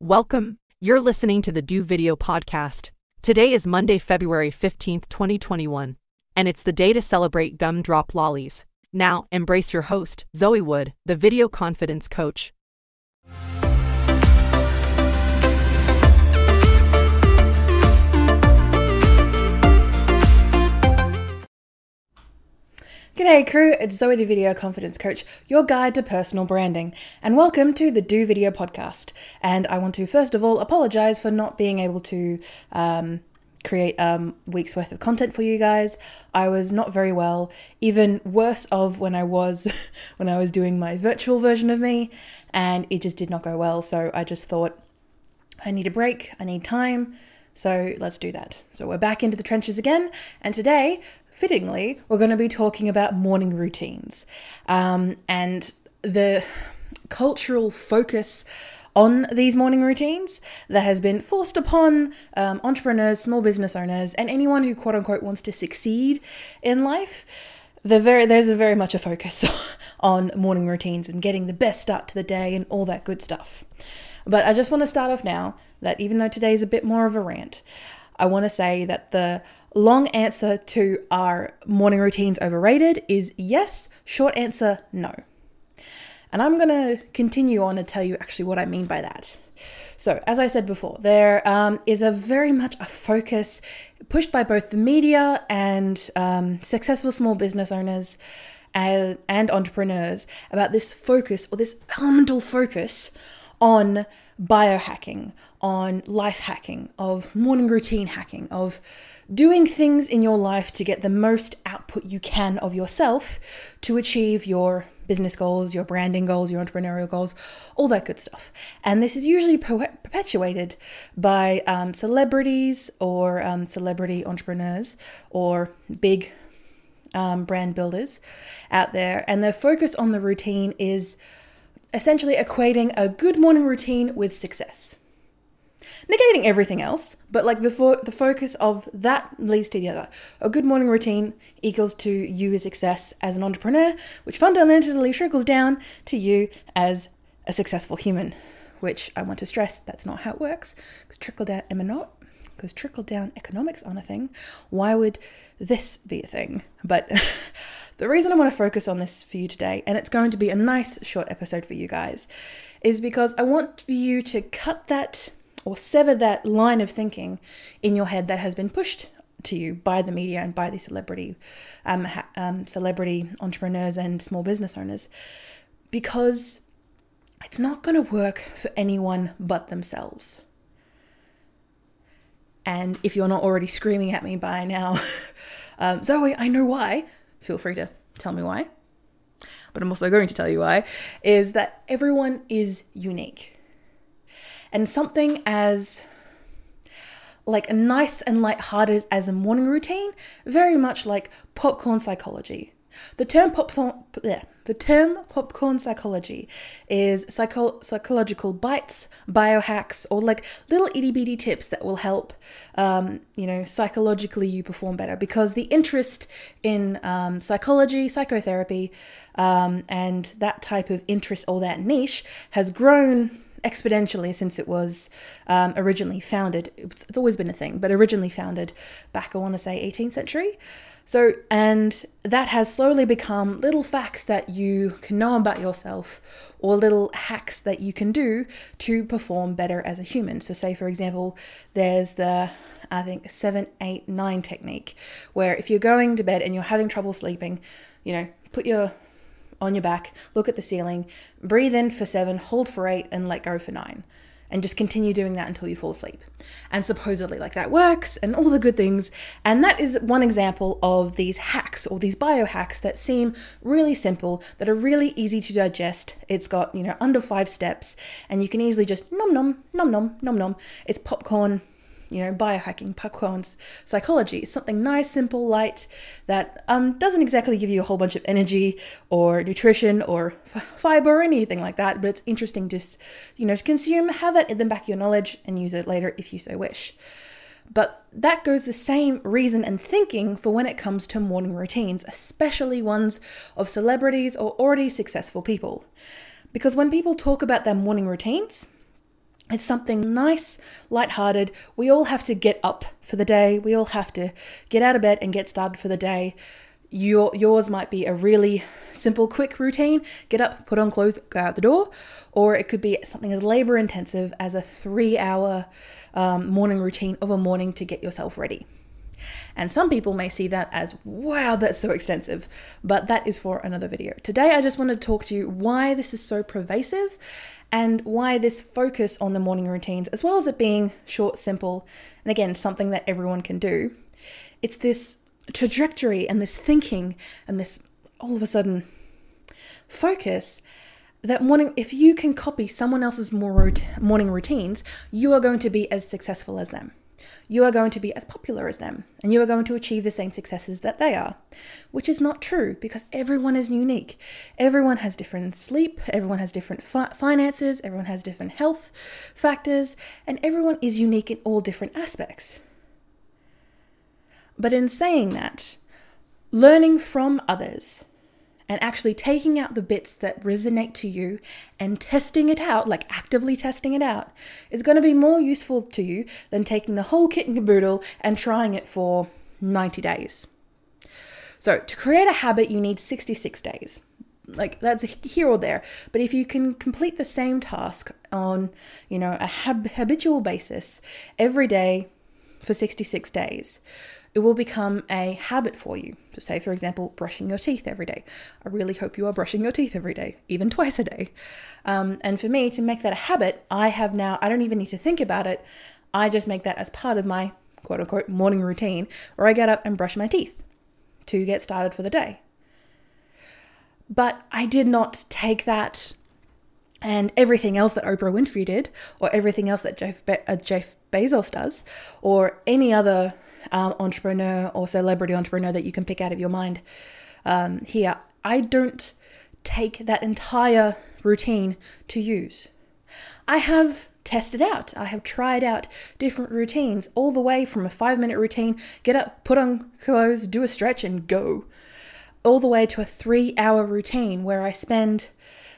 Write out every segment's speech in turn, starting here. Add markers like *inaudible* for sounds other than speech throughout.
Welcome. You're listening to the Do Video Podcast. Today is Monday, February 15th, 2021, and it's the day to celebrate gumdrop lollies. Now, embrace your host, Zoe Wood, the video confidence coach. G'day crew, it's Zoe the Video Confidence Coach, your guide to personal branding, and welcome to the Do Video Podcast. And I want to first of all apologize for not being able to um, create a um, week's worth of content for you guys. I was not very well, even worse of when I was *laughs* when I was doing my virtual version of me, and it just did not go well. So I just thought I need a break, I need time. So let's do that. So we're back into the trenches again, and today fittingly, we're going to be talking about morning routines um, and the cultural focus on these morning routines that has been forced upon um, entrepreneurs, small business owners, and anyone who quote unquote wants to succeed in life. Very, there's a very much a focus *laughs* on morning routines and getting the best start to the day and all that good stuff. But I just want to start off now that even though today is a bit more of a rant, I want to say that the long answer to are morning routines overrated is yes, short answer no. And I'm going to continue on to tell you actually what I mean by that. So, as I said before, there um, is a very much a focus pushed by both the media and um, successful small business owners and, and entrepreneurs about this focus or this elemental focus on biohacking, on life hacking, of morning routine hacking, of doing things in your life to get the most output you can of yourself to achieve your business goals, your branding goals, your entrepreneurial goals, all that good stuff. And this is usually perpetuated by um, celebrities or um, celebrity entrepreneurs or big um, brand builders out there. And their focus on the routine is essentially equating a good morning routine with success negating everything else, but like the fo- the focus of that leads to the other. A good morning routine equals to you as success as an entrepreneur, which fundamentally trickles down to you as a successful human. Which I want to stress that's not how it works. Because trickle down am I not because trickle down economics aren't a thing. Why would this be a thing? But *laughs* the reason I want to focus on this for you today, and it's going to be a nice short episode for you guys, is because I want you to cut that or sever that line of thinking in your head that has been pushed to you by the media and by the celebrity um, ha- um, celebrity entrepreneurs and small business owners. Because it's not going to work for anyone but themselves. And if you're not already screaming at me by now *laughs* um, zoe i know why. Feel free to tell me why. But i'm also going to tell you why is that everyone is unique and something as like a nice and light-hearted as a morning routine, very much like popcorn psychology. The term popcorn, yeah, the term popcorn psychology is psycho- psychological bites, biohacks, or like little itty bitty tips that will help, um, you know, psychologically you perform better. Because the interest in um, psychology, psychotherapy, um, and that type of interest or that niche has grown exponentially since it was um, originally founded. It's, it's, always been a thing, but originally founded back, I want to say, 18th century. So, and that has slowly become little facts that you can know about yourself or little hacks that you can do to perform better as a human. So, say, for example, there's the I think seven, eight, nine technique, where if you're going to bed and you're having trouble sleeping, you know, put your on your back, look at the ceiling, breathe in for seven, hold for eight, and let go for nine. And just continue doing that until you fall asleep. And supposedly, like that works and all the good things. And that is one example of these hacks or these biohacks that seem really simple, that are really easy to digest. It's got, you know, under five steps, and you can easily just nom nom, nom nom, nom nom. It's popcorn you know, biohacking, popcorn's psychology. Something nice, simple, light that um, doesn't exactly give you a whole bunch of energy or nutrition or f- fiber or anything like that, but it's interesting just, you know, to consume, have that in the back of your knowledge and use it later if you so wish. But that goes the same reason and thinking for when it comes to morning routines, especially ones of celebrities or already successful people. Because when people talk about their morning routines, It's something nice, light-hearted. We all have to get up for the day. We all have to get out of bed and get started for the day. Your, yours might be a really simple, quick routine get up, put on clothes, go out the door. Or it could be something as labor intensive as a three hour um, morning routine of a morning to get yourself ready. And some people may see that as, wow, that's so extensive, but that is for another video. Today, I just want to talk to you why this is so pervasive and why this focus on the morning routines, as well as it being short, simple, and again, something that everyone can do, it's this trajectory and this thinking and this all of a sudden focus that morning if you can copy someone else's morning routines you are going to be as successful as them you are going to be as popular as them and you are going to achieve the same successes that they are, which is not true because everyone is unique. Everyone has different sleep, everyone has different fi- finances, everyone has different health factors, and everyone is unique in all different aspects. But in saying that, learning from others and actually taking out the bits that resonate to you and testing it out, like actively testing it out, is going to be more useful to you than taking the whole kit and caboodle and trying it for 90 days. So, to create a habit, you need 66 days. Like that's here or there. But if you can complete the same task on, you know, a hab- habitual basis every day for 66 days, it will become a habit for you. So, say, for example, brushing your teeth every day. I really hope you are brushing your teeth every day, even *laughs* twice a day. Um, and for me, to make that a habit, I have now, I don't even need to think about it. I just make that as part of my quote unquote morning routine where I get up and brush my teeth to get started for the day. But I did not take that and everything else that Oprah Winfrey did, or everything else that Jeff, Be- uh, Jeff Bezos does, or any other um, entrepreneur or celebrity entrepreneur that you can pick out of your mind um, here. I don't take that entire routine to use. I have tested out. I have tried out different routines, all the way from a five minute routine, get up, put on clothes, do a stretch, and go, all the way to a three hour routine where I spend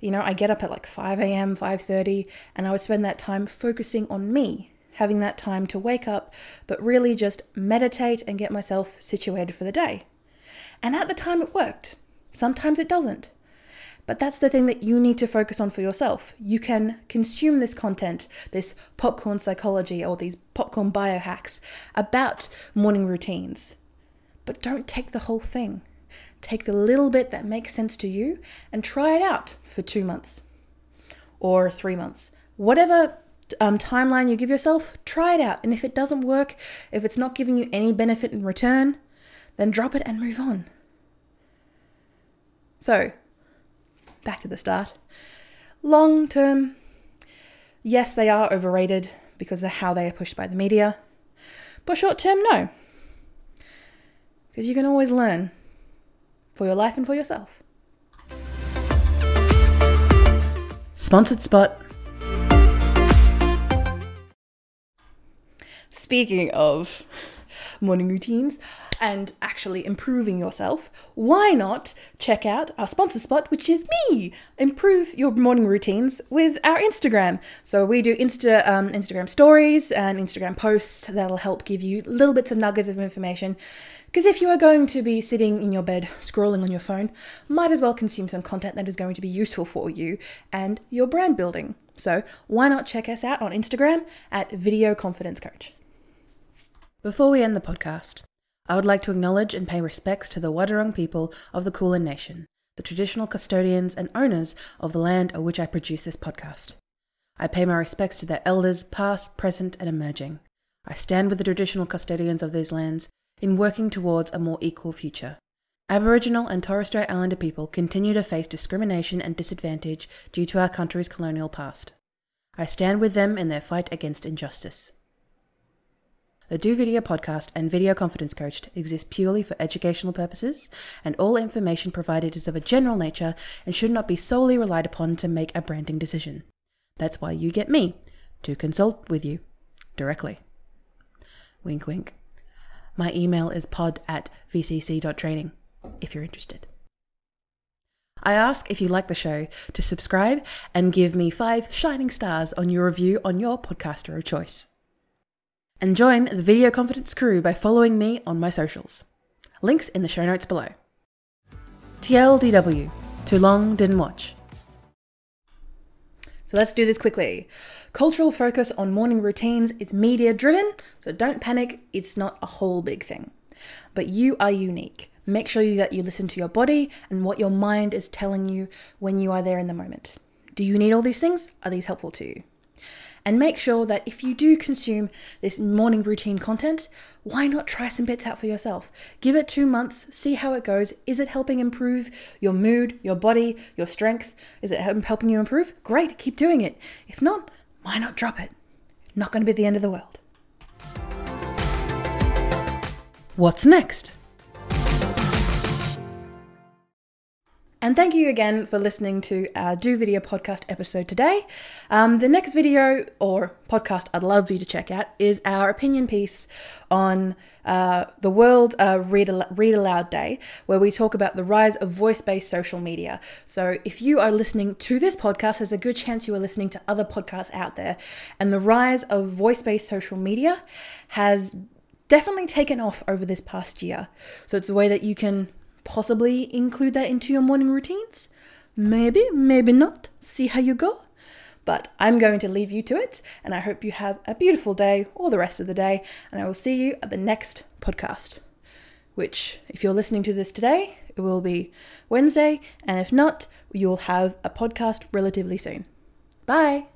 you know i get up at like 5 a.m 5.30 and i would spend that time focusing on me having that time to wake up, but really just meditate and get myself situated for the day. And at the time, it worked. Sometimes it doesn't. But that's the thing that you need to focus on for yourself. You can consume this content, this popcorn psychology, or these popcorn biohacks about morning routines. But don't take the whole thing. Take the little bit that makes sense to you and try it out for two months or three months. Whatever um, timeline you give yourself, try it out. And if it doesn't work, if it's not giving you any benefit in return, then drop it and move on. So, back to the start. Long term, yes, they are overrated because of how they are pushed by the media. But short term, no. Because you can always learn for your life and for yourself. Sponsored spot Speaking of morning routines and actually improving yourself, why not check out our sponsor spot, which is me? Improve your morning routines with our Instagram. So we do Insta um, Instagram stories and Instagram posts that'll help give you little bits of nuggets of information. Because if you are going to be sitting in your bed scrolling on your phone, might as well consume some content that is going to be useful for you and your brand building. So why not check us out on Instagram at Video Confidence Coach. Before we end the podcast, I would like to acknowledge and pay respects to the Wadawurrung people of the Kulin Nation, the traditional custodians and owners of the land on which I produce this podcast. I pay my respects to their elders, past, present, and emerging. I stand with the traditional custodians of these lands in working towards a more equal future. Aboriginal and Torres Strait Islander people continue to face discrimination and disadvantage due to our country's colonial past. I stand with them in their fight against injustice. The Do Video podcast and Video Confidence Coach exist purely for educational purposes, and all information provided is of a general nature and should not be solely relied upon to make a branding decision. That's why you get me to consult with you directly. Wink, wink. My email is pod at vcc.training if you're interested. I ask if you like the show to subscribe and give me five shining stars on your review on your podcaster of choice. And join the Video Confidence crew by following me on my socials. Links in the show notes below. TLDW, too long didn't watch. So let's do this quickly. Cultural focus on morning routines, it's media driven, so don't panic, it's not a whole big thing. But you are unique. Make sure that you listen to your body and what your mind is telling you when you are there in the moment. Do you need all these things? Are these helpful to you? And make sure that if you do consume this morning routine content, why not try some bits out for yourself? Give it two months, see how it goes. Is it helping improve your mood, your body, your strength? Is it helping you improve? Great, keep doing it. If not, why not drop it? Not going to be the end of the world. What's next? And thank you again for listening to our Do Video podcast episode today. Um, the next video or podcast I'd love you to check out is our opinion piece on uh, the World uh, Read, Al- Read Aloud Day, where we talk about the rise of voice based social media. So, if you are listening to this podcast, there's a good chance you are listening to other podcasts out there. And the rise of voice based social media has definitely taken off over this past year. So, it's a way that you can possibly include that into your morning routines. Maybe, maybe not. See how you go. But I'm going to leave you to it, and I hope you have a beautiful day or the rest of the day, and I will see you at the next podcast. Which, if you're listening to this today, it will be Wednesday, and if not, you'll have a podcast relatively soon. Bye.